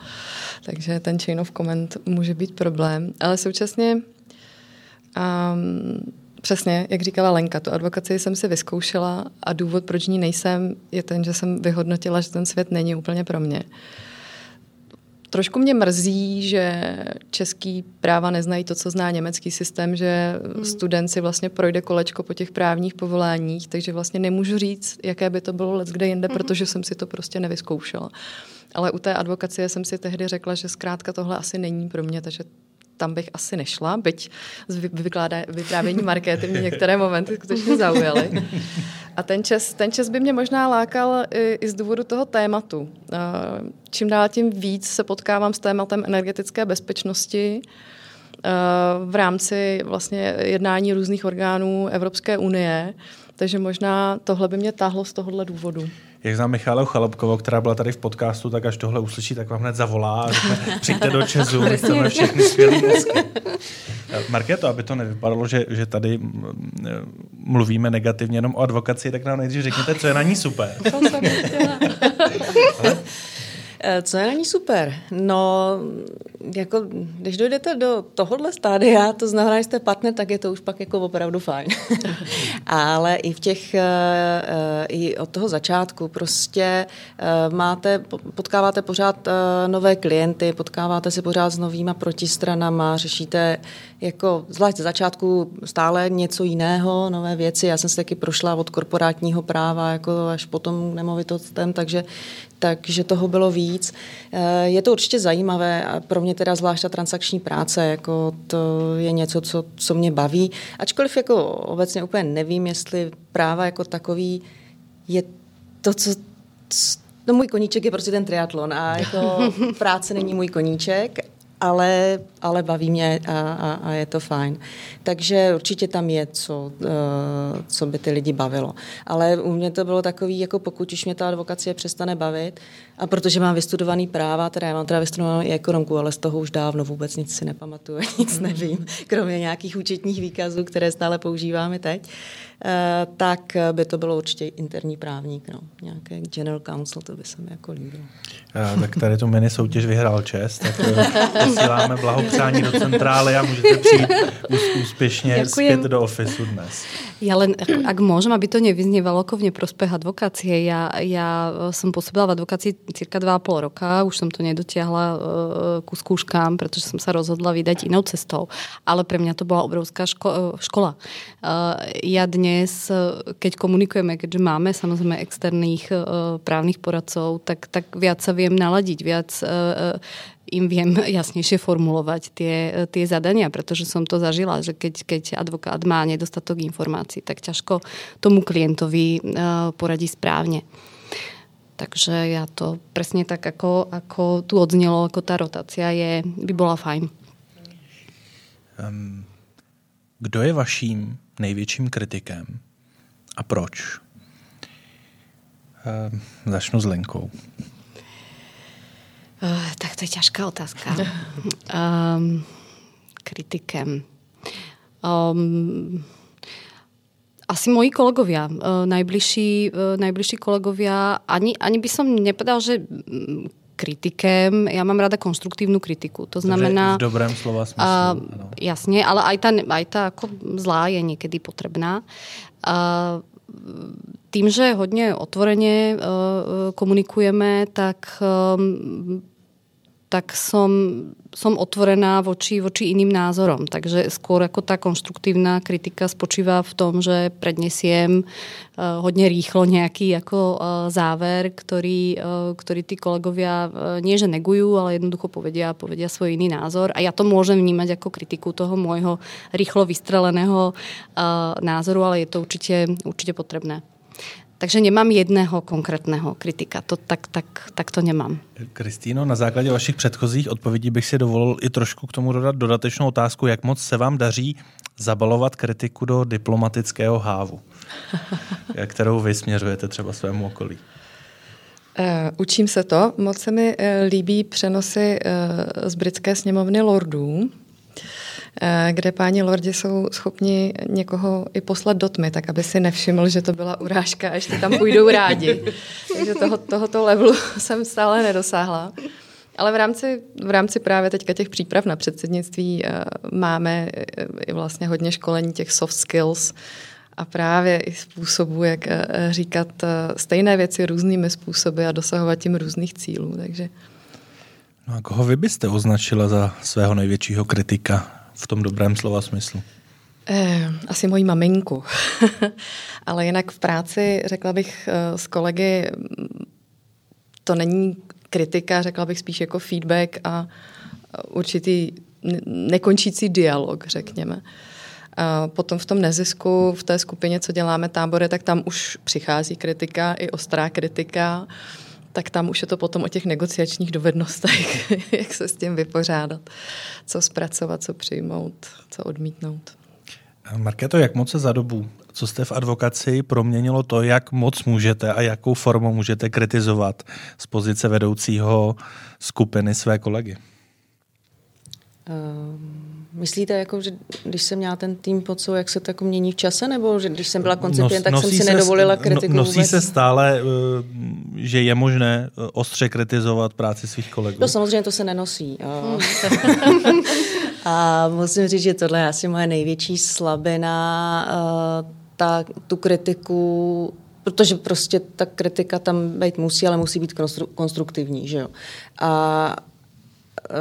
takže ten chain of command může být problém. Ale současně um, Přesně, jak říkala Lenka, tu advokaci jsem si vyzkoušela a důvod, proč ní nejsem, je ten, že jsem vyhodnotila, že ten svět není úplně pro mě. Trošku mě mrzí, že český práva neznají to, co zná německý systém, že hmm. student si vlastně projde kolečko po těch právních povoláních, takže vlastně nemůžu říct, jaké by to bylo let kde jinde, hmm. protože jsem si to prostě nevyzkoušela. Ale u té advokacie jsem si tehdy řekla, že zkrátka tohle asi není pro mě, takže tam bych asi nešla, byť z vyprávění Markéty mě některé momenty skutečně zaujaly. A ten čas, ten čas by mě možná lákal i, i z důvodu toho tématu. Čím dál tím víc se potkávám s tématem energetické bezpečnosti v rámci vlastně jednání různých orgánů Evropské unie, takže možná tohle by mě táhlo z tohohle důvodu jak znám Michálu Chalopkovou, která byla tady v podcastu, tak až tohle uslyší, tak vám hned zavolá a řekne, přijďte do Česu, my chceme všechny skvělý dnesky. Markéto, aby to nevypadalo, že, že tady mluvíme negativně jenom o advokaci, tak nám nejdřív řekněte, co je na ní super. Eh, co je na ní super? No, jako, když dojdete do tohohle stádia, to znamená, že jste partner, tak je to už pak jako opravdu fajn. Ale i v těch, eh, eh, i od toho začátku prostě máte, potkáváte pořád nové klienty, potkáváte se pořád s novýma protistranama, řešíte jako, zvlášť z začátku stále něco jiného, nové věci. Já jsem se taky prošla od korporátního práva jako až potom nemovitostem, takže takže toho bylo víc. Eh, je to určitě zajímavé a pro mě teda zvlášť ta transakční práce, jako to je něco, co, co mě baví. Ačkoliv jako obecně úplně nevím, jestli práva jako takový je to, co, No můj koníček je prostě ten triatlon a jako práce není můj koníček, ale, ale baví mě a, a, a je to fajn. Takže určitě tam je, co, uh, co by ty lidi bavilo. Ale u mě to bylo takový, jako pokud už mě ta advokacie přestane bavit, a protože mám vystudovaný práva, teda já mám teda vystudovanou i ekonomku, ale z toho už dávno vůbec nic si nepamatuju, nic nevím, kromě nějakých účetních výkazů, které stále používáme teď, uh, tak by to bylo určitě interní právník, no. nějaký general counsel, to by se mi jako líbilo. Uh, tak tady tu mini soutěž vyhrál Čes, tak posíláme blahopřání do centrály a můžete přijít úspěšně Ďakujem. zpět do ofisu dnes. Ja len, ak môžem, aby to nevyznievalo ako v neprospech advokácie, ja, ja som pôsobila v advokácii cirka 2,5 roka, už som to nedotiahla uh, ku skúškám, pretože som sa rozhodla vydať inou cestou. Ale pre mňa to bola obrovská ško- škola. Uh, ja dnes, keď komunikujeme, keďže máme samozrejme externých uh, právnych poradcov, tak, tak viac sa viem naladiť, viac uh, im viem jasnejšie formulovať tie, tie zadania, pretože som to zažila, že keď, keď advokát má nedostatok informácií, tak ťažko tomu klientovi uh, poradí správne. Takže ja to presne tak, ako, ako tu odznelo, ako tá rotácia je, by bola fajn. Um, kdo je vaším největším kritikem a proč? Um, začnu s Lenkou. Uh, to je ťažká otázka. Um, kritikem. Um, asi moji kolegovia, uh, najbližší, uh, najbližší kolegovia, ani, ani by som nepovedal, že kritikem, ja mám rada konstruktívnu kritiku. To znamená... v dobrém slova smyslu. Uh, jasne, ale aj tá, aj tá ako zlá je niekedy potrebná. Uh, tým, že hodně otvoreně uh, komunikujeme, tak um, tak som, som otvorená voči, voči iným názorom. Takže skôr ako tá konštruktívna kritika spočíva v tom, že prednesiem uh, hodne rýchlo nejaký ako uh, záver, ktorý, uh, ktorý tí kolegovia nie že negujú, ale jednoducho povedia, povedia svoj iný názor. A ja to môžem vnímať ako kritiku toho môjho rýchlo vystreleného názoru, ale je to určite, určite potrebné. Takže nemám jedného konkrétného kritika, to, tak, tak, tak to nemám. Kristýno, na základě vašich předchozích odpovědí bych si dovolil i trošku k tomu dodat dodatečnou otázku, jak moc se vám daří zabalovat kritiku do diplomatického hávu, kterou vy směřujete třeba svému okolí. Uh, učím se to. Moc se mi uh, líbí přenosy uh, z britské sněmovny lordů, Eh, kde páni lordi jsou schopni někoho i poslat do tmy, tak aby si nevšiml, že to byla urážka a ještě tam půjdou rádi. Takže toho, tohoto levelu jsem stále nedosáhla. Ale v rámci, v rámci právě teďka těch příprav na předsednictví uh, máme eh, i vlastně hodně školení těch soft skills a právě i způsobu, jak říkat stejné věci různými způsoby a dosahovat tím různých cílů. Takže... No a koho vy byste označila za svého největšího kritika v tom dobrém slova smyslu? Eh, asi moji maminku. Ale jinak v práci, řekla bych eh, s kolegy, to není kritika, řekla bych spíš jako feedback a určitý nekončící dialog, řekněme. A potom v tom nezisku, v té skupině, co děláme tábory, tak tam už přichází kritika, i ostrá kritika tak tam už je to potom o těch negociačních dovednostech, jak se s tím vypořádat, co zpracovat, co přijmout, co odmítnout. Markéto, jak moc se za dobu, co jste v advokaci, proměnilo to, jak moc můžete a jakou formou můžete kritizovat z pozice vedoucího skupiny své kolegy? Um Myslíte, jako, že když jsem měla ten tým pod sebou, jak se to jako mění v čase, nebo že když jsem byla koncipient, tak jsem si se, nedovolila no- kritiku Nosí vůbec? se stále, eh, že je možné eh, ostře kritizovat práci svých kolegů? No samozřejmě to se nenosí. A musím říct, že tohle je asi moje největší slabina, eh, ta, tu kritiku protože prostě ta kritika tam být musí, ale musí být konstruktivní, že jo. A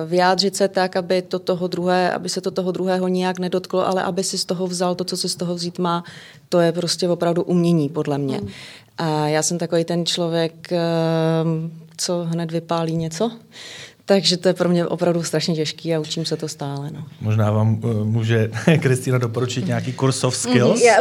vyjádřit se tak, aby, to toho druhé, aby se to toho druhého nijak nedotklo, ale aby si z toho vzal to, co se z toho vzít má, to je prostě opravdu umění, podle mě. Mm. A já jsem takový ten člověk, ehm, co hned vypálí něco. Takže to je pro mě opravdu strašně těžký a učím se to stále. No. Možná vám uh, může Kristýna doporučit nějaký kurz soft skills? Já,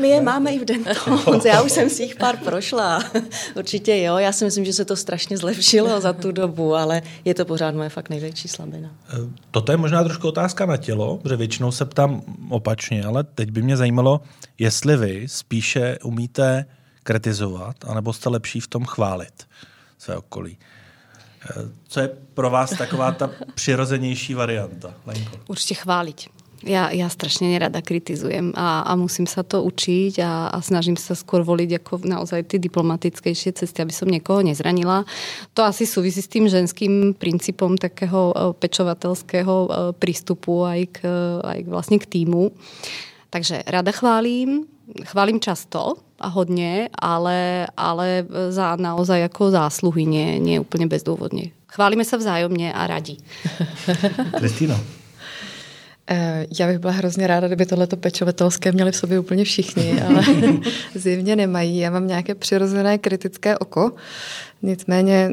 my je máme i v Denton. Já už jsem si jich pár prošla. Určitě jo. Já si myslím, že se to strašně zlepšilo za tu dobu, ale je to pořád moje fakt největší slabina. Eh, toto je možná trošku otázka na tělo, protože většinou se ptám opačně, ale teď by mě zajímalo, jestli vy spíše umíte kritizovat, anebo jste lepší v tom chválit své okolí. Co je pro vás taková ta přirozenější varianta, Lenko? Určitě chválit. Ja, ja strašne nerada kritizujem a, a musím sa to učiť a, a snažím sa skôr voliť ako naozaj tie diplomatickejšie cesty, aby som niekoho nezranila. To asi súvisí s tým ženským princípom takého e, pečovatelského e, prístupu aj k, aj vlastne k týmu. Takže rada chválím, chválím často, a hodně, ale, ale za naozaj jako zásluhy, nie, nie úplně bezdůvodně. Chválíme se vzájemně a radí. Kristýno. Eh, já bych byla hrozně ráda, kdyby tohleto pečovatelské měli v sobě úplně všichni, ale zjevně nemají. Já mám nějaké přirozené kritické oko, nicméně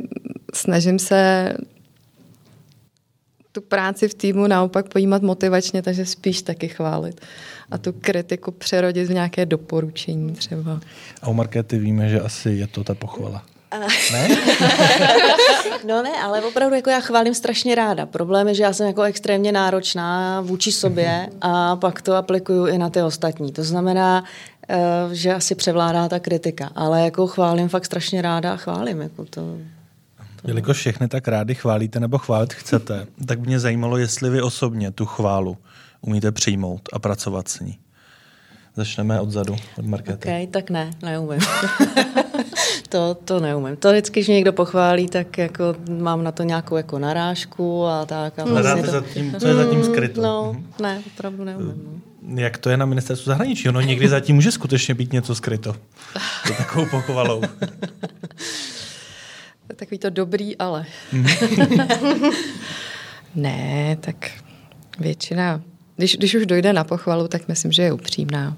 snažím se tu práci v týmu naopak pojímat motivačně, takže spíš taky chválit. A tu kritiku přerodit v nějaké doporučení třeba. A u Markety víme, že asi je to ta pochvala. Ne? no ne, ale opravdu jako já chválím strašně ráda. Problém je, že já jsem jako extrémně náročná vůči sobě a pak to aplikuju i na ty ostatní. To znamená, eh, že asi převládá ta kritika, ale jako chválím fakt strašně ráda a chválím. Jako to, Jelikož všechny tak rádi chválíte nebo chválit chcete, tak mě zajímalo, jestli vy osobně tu chválu umíte přijmout a pracovat s ní. Začneme odzadu, od Markety. Ok, tak ne, neumím. to, to neumím. To vždycky, když někdo pochválí, tak jako mám na to nějakou jako narážku a tak. A vlastně to... zatím, co je zatím skryto. No, ne, opravdu neumím. No. Jak to je na ministerstvu zahraničí? Ono někdy zatím může skutečně být něco skryto. To takovou pochvalou. Takový to dobrý, ale. ne, tak většina, když, když už dojde na pochvalu, tak myslím, že je upřímná.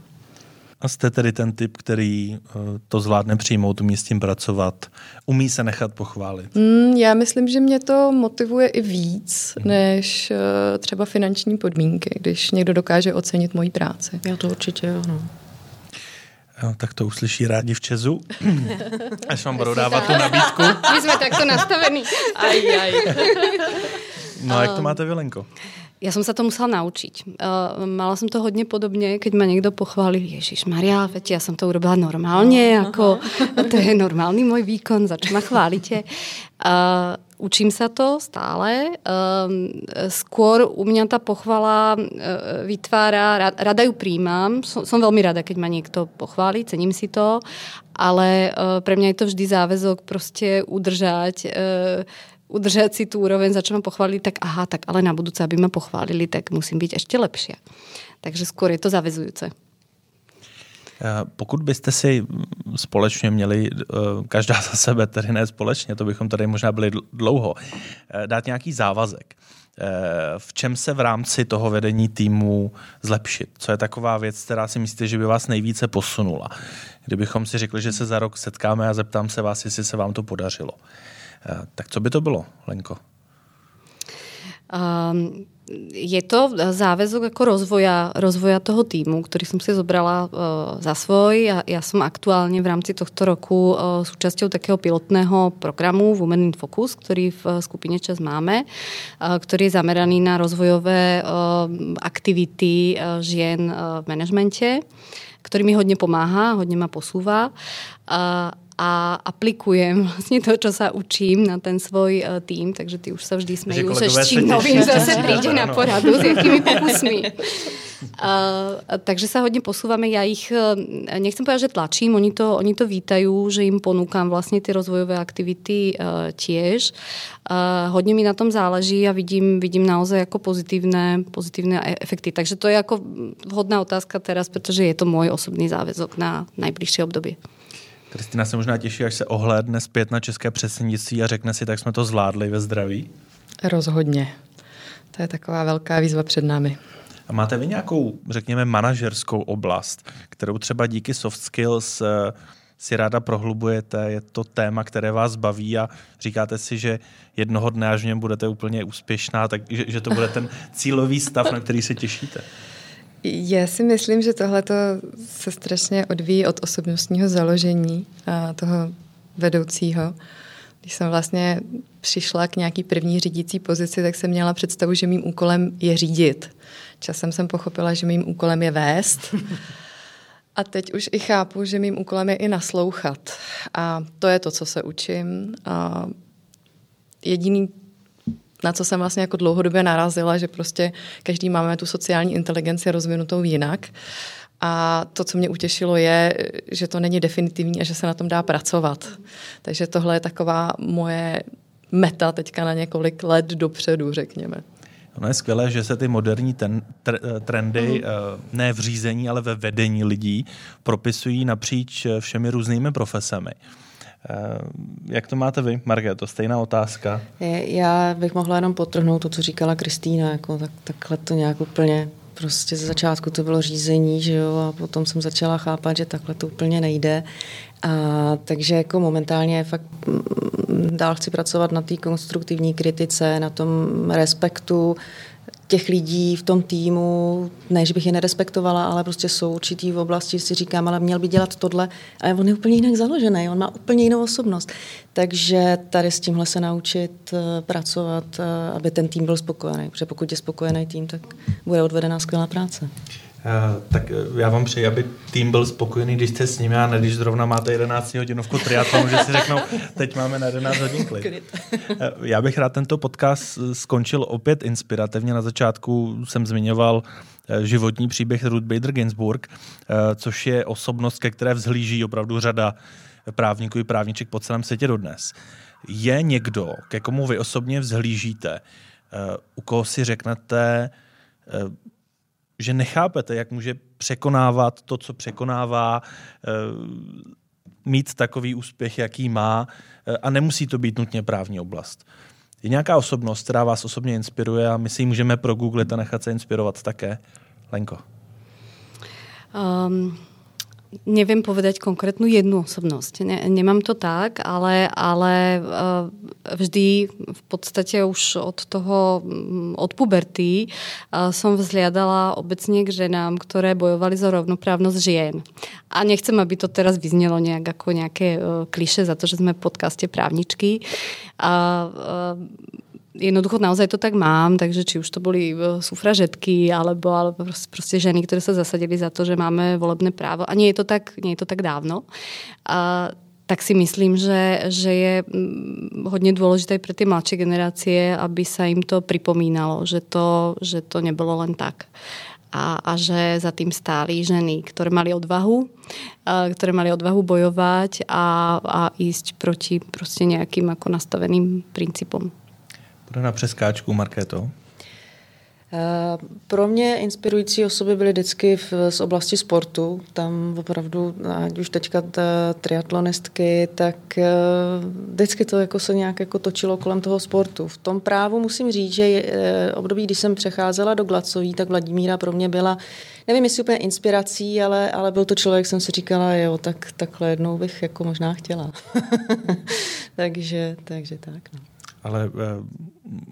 A jste tedy ten typ, který uh, to zvládne přijmout, umí s tím pracovat, umí se nechat pochválit? Mm, já myslím, že mě to motivuje i víc, hmm. než uh, třeba finanční podmínky, když někdo dokáže ocenit moji práci. Já to určitě jo, no. Jo, tak to uslyší rádi v Čezu, až vám budou dávat tu nabídku. My jsme takto nastavení. Aj, aj. No a jak to máte, Vilenko? Ja som sa to musela naučiť. Uh, mala som to hodne podobne, keď ma niekto pochválil, Ježiš Maria, veď ja som to urobila normálne, ako to je normálny môj výkon, za čo ma chválite. Uh, učím sa to stále. Um, skôr u mňa tá pochvala uh, vytvára, rada ju príjmam. Som, som veľmi rada, keď ma niekto pochváli, cením si to, ale uh, pre mňa je to vždy záväzok proste udržať uh, udržet si tu úroveň, za čo ma pochválili, tak aha, tak ale na budúce, aby ma pochválili, tak musím být ještě lepší. Takže skôr je to zavezujúce. Eh, pokud byste si společně měli, eh, každá za sebe, tedy ne společně, to bychom tady možná byli dlouho, eh, dát nějaký závazek, v čem se v rámci toho vedení týmu zlepšit? Co je taková věc, která si myslíte, že by vás nejvíce posunula? Kdybychom si řekli, že se za rok setkáme a zeptám se vás, jestli se vám to podařilo. Tak co by to bylo, Lenko? Um, je to záväzok ako rozvoja, rozvoja toho týmu, ktorý som si zobrala uh, za svoj. Ja, ja som aktuálne v rámci tohto roku uh, súčasťou takého pilotného programu Women in Focus, ktorý v uh, skupine čas máme, uh, ktorý je zameraný na rozvojové uh, aktivity uh, žien uh, v manažmente, ktorý mi hodne pomáha, hodne ma posúva. Uh, a aplikujem vlastně to, čo sa učím na ten svoj uh, tým, takže ty už sa vždy smejú, že s čím novým zase príde na poradu, s jakými pokusmi. Uh, takže sa hodně posúvame. Ja ich, uh, nechcem povedať, že tlačím, oni to, oni to vítajú, že im ponúkam vlastne ty rozvojové aktivity uh, tiež. Uh, hodně mi na tom záleží a vidím, vidím naozaj jako pozitívne, pozitívne efekty. Takže to je jako vhodná otázka teraz, protože je to môj osobný záväzok na najbližšie obdobie. Kristina se možná těší, až se ohlédne zpět na české předsednictví a řekne si, tak jsme to zvládli ve zdraví? Rozhodně. To je taková velká výzva před námi. A máte vy nějakou, řekněme, manažerskou oblast, kterou třeba díky soft skills eh, si ráda prohlubujete, je to téma, které vás baví a říkáte si, že jednoho dne, až v něm budete úplně úspěšná, tak že, že to bude ten cílový stav, na který se těšíte. Já si myslím, že tohle se strašně odvíjí od osobnostního založení a toho vedoucího. Když jsem vlastně přišla k nějaký první řídící pozici, tak jsem měla představu, že mým úkolem je řídit. Časem jsem pochopila, že mým úkolem je vést. A teď už i chápu, že mým úkolem je i naslouchat. A to je to, co se učím. A jediný, na co jsem vlastně jako dlouhodobě narazila, že prostě každý máme tu sociální inteligenci rozvinutou jinak. A to, co mě utěšilo, je, že to není definitivní a že se na tom dá pracovat. Takže tohle je taková moje meta teďka na několik let dopředu, řekněme. Ono je skvělé, že se ty moderní ten, trendy mm. ne v řízení, ale ve vedení lidí propisují napříč eh, všemi různými profesemi. Eh, jak to máte vy, Markéto? Stejná otázka. Já bych mohla jenom potrhnout to, co říkala Kristýna. Jako, tak, takhle to nějak úplně prostě ze začátku to bylo řízení, že jo, a potom jsem začala chápat, že takhle to úplně nejde. A, takže jako momentálně fakt mm, dál chci pracovat na té konstruktivní kritice, na tom respektu těch lidí v tom týmu, ne, že bych je nerespektovala, ale prostě jsou určitý v oblasti, si říkám, ale měl by dělat tohle. A on je úplně jinak založený, on má úplně jinou osobnost. Takže tady s tímhle se naučit eh, pracovat, eh, aby ten tým byl spokojený. Protože pokud je spokojený tým, tak bude odvedená skvělá práce. Uh, tak já vám přeji, aby tým byl spokojený, když jste s nimi a ne když zrovna máte 11 hodinovku triatlonu, že si řeknou, teď máme na 11 hodin klid. Uh, já bych rád tento podcast skončil opět inspirativně. Na začátku jsem zmiňoval životní příběh Ruth Bader Ginsburg, což je osobnost, ke které vzhlíží opravdu řada právníků i právniček po celém světě dodnes. Je někdo, ke komu vy osobně vzhlížíte, u koho si řeknete, že nechápete, jak může překonávat to, co překonává, eh, mít takový úspěch, jaký má eh, a nemusí to být nutně právní oblast. Je nějaká osobnost, která vás osobně inspiruje a my si ji můžeme progooglit a nechat se inspirovat také? Lenko. Um, neviem povedať konkrétnu jednu osobnosť. Ne, nemám to tak, ale, ale eh, vždy v podstate už od toho, mm, od puberty eh, som vzliadala obecne k ženám, ktoré bojovali za rovnoprávnosť žien. A nechcem, aby to teraz vyznelo nejak ako nejaké eh, kliše za to, že sme v podcaste právničky. A, jednoducho naozaj to tak mám, takže či už to boli e, sufražetky, alebo, alebo prostě ženy, které se zasadili za to, že máme volebné právo. A nie je to tak, nie je to tak dávno. A, tak si myslím, že, že je mm, hodně důležité pro ty mladší generácie, aby se jim to připomínalo, že to, že to nebylo len tak. A, a že za tým stály ženy, které mali odvahu, které mali odvahu bojovat a, a ísť proti prostě nějakým jako nastaveným principům. Bude na přeskáčku, Markéto. Eh, pro mě inspirující osoby byly vždycky v, z oblasti sportu. Tam opravdu, ať už teďka triatlonistky, tak eh, vždycky to jako se nějak jako točilo kolem toho sportu. V tom právu musím říct, že eh, období, kdy jsem přecházela do Glacoví, tak Vladimíra pro mě byla, nevím jestli úplně inspirací, ale, ale byl to člověk, jsem si říkala, jo, tak takhle jednou bych jako možná chtěla. takže, takže tak. No ale eh,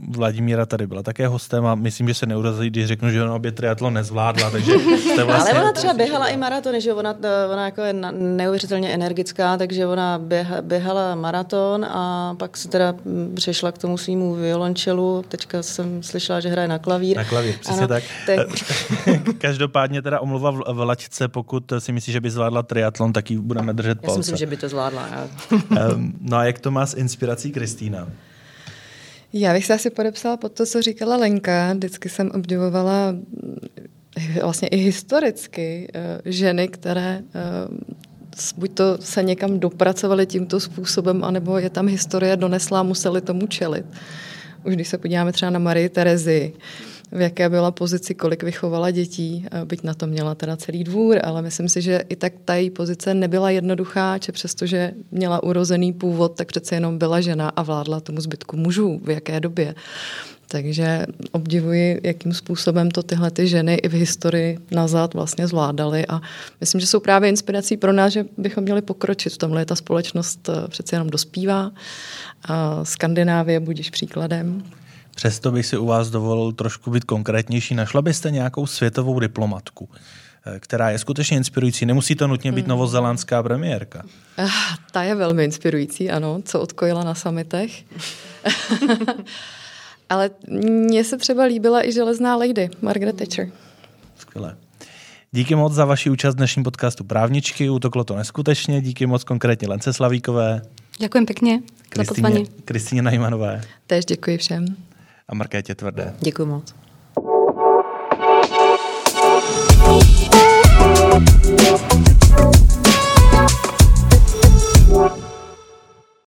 Vladimíra tady byla také hostem a myslím, že se neurazí, když řeknu, že ona obě triatlon nezvládla, takže jste vlastně... Ale ona třeba běhala i maratony, že ona, eh, ona jako je neuvěřitelně energická, takže ona běha, běhala maraton a pak se teda mm, přešla k tomu svýmu violončelu. Teďka jsem slyšela, že hraje na klavír. Na klavír, přesně ano, tak. tak. Každopádně teda omluva v laťce, pokud si myslíš, že by zvládla triatlon, tak ji budeme držet palce. Já si myslím, že by to zvládla. Já. no a jak to má s inspirací Kristýna? Já bych se asi podepsala pod to, co říkala Lenka. Vždycky jsem obdivovala mm, vlastně i historicky eh, ženy, které eh, buď to se někam dopracovali tímto způsobem, anebo je tam historie donesla a museli tomu čelit. Už když se podíváme třeba na Marii Terezi, v jaké byla pozici, kolik vychovala dětí, byť na to měla teda celý dvůr, ale myslím si, že i tak ta její pozice nebyla jednoduchá, že přestože měla urozený původ, tak přece jenom byla žena a vládla tomu zbytku mužů, v jaké době. Takže obdivuji, jakým způsobem to tyhle ty ženy i v historii nazad vlastně zvládaly a myslím, že jsou právě inspirací pro nás, že bychom měli pokročit. V tomhle ta společnost eh, přece jenom dospívá a Skandinávie budíš příkladem. Přesto bych si u vás dovolil trošku být konkrétnější. Našla byste nějakou světovou diplomatku, eh, která je skutečně inspirující. Nemusí to nutně být mm. novozelandská premiérka. Ah, ta je velmi inspirující, ano, co odkojila na samitech. Ale mně se třeba líbila i železná lady, Margaret Thatcher. Skvělé. Díky moc za vaši účast v dnešním podcastu Právničky. Utoklo to neskutečně. Díky moc konkrétně Lence Slavíkové. Děkujem pěkně za pozvání. Kristýně Najmanové. Tež děkuji všem. A Markétě Tvrdé. Děkuji moc.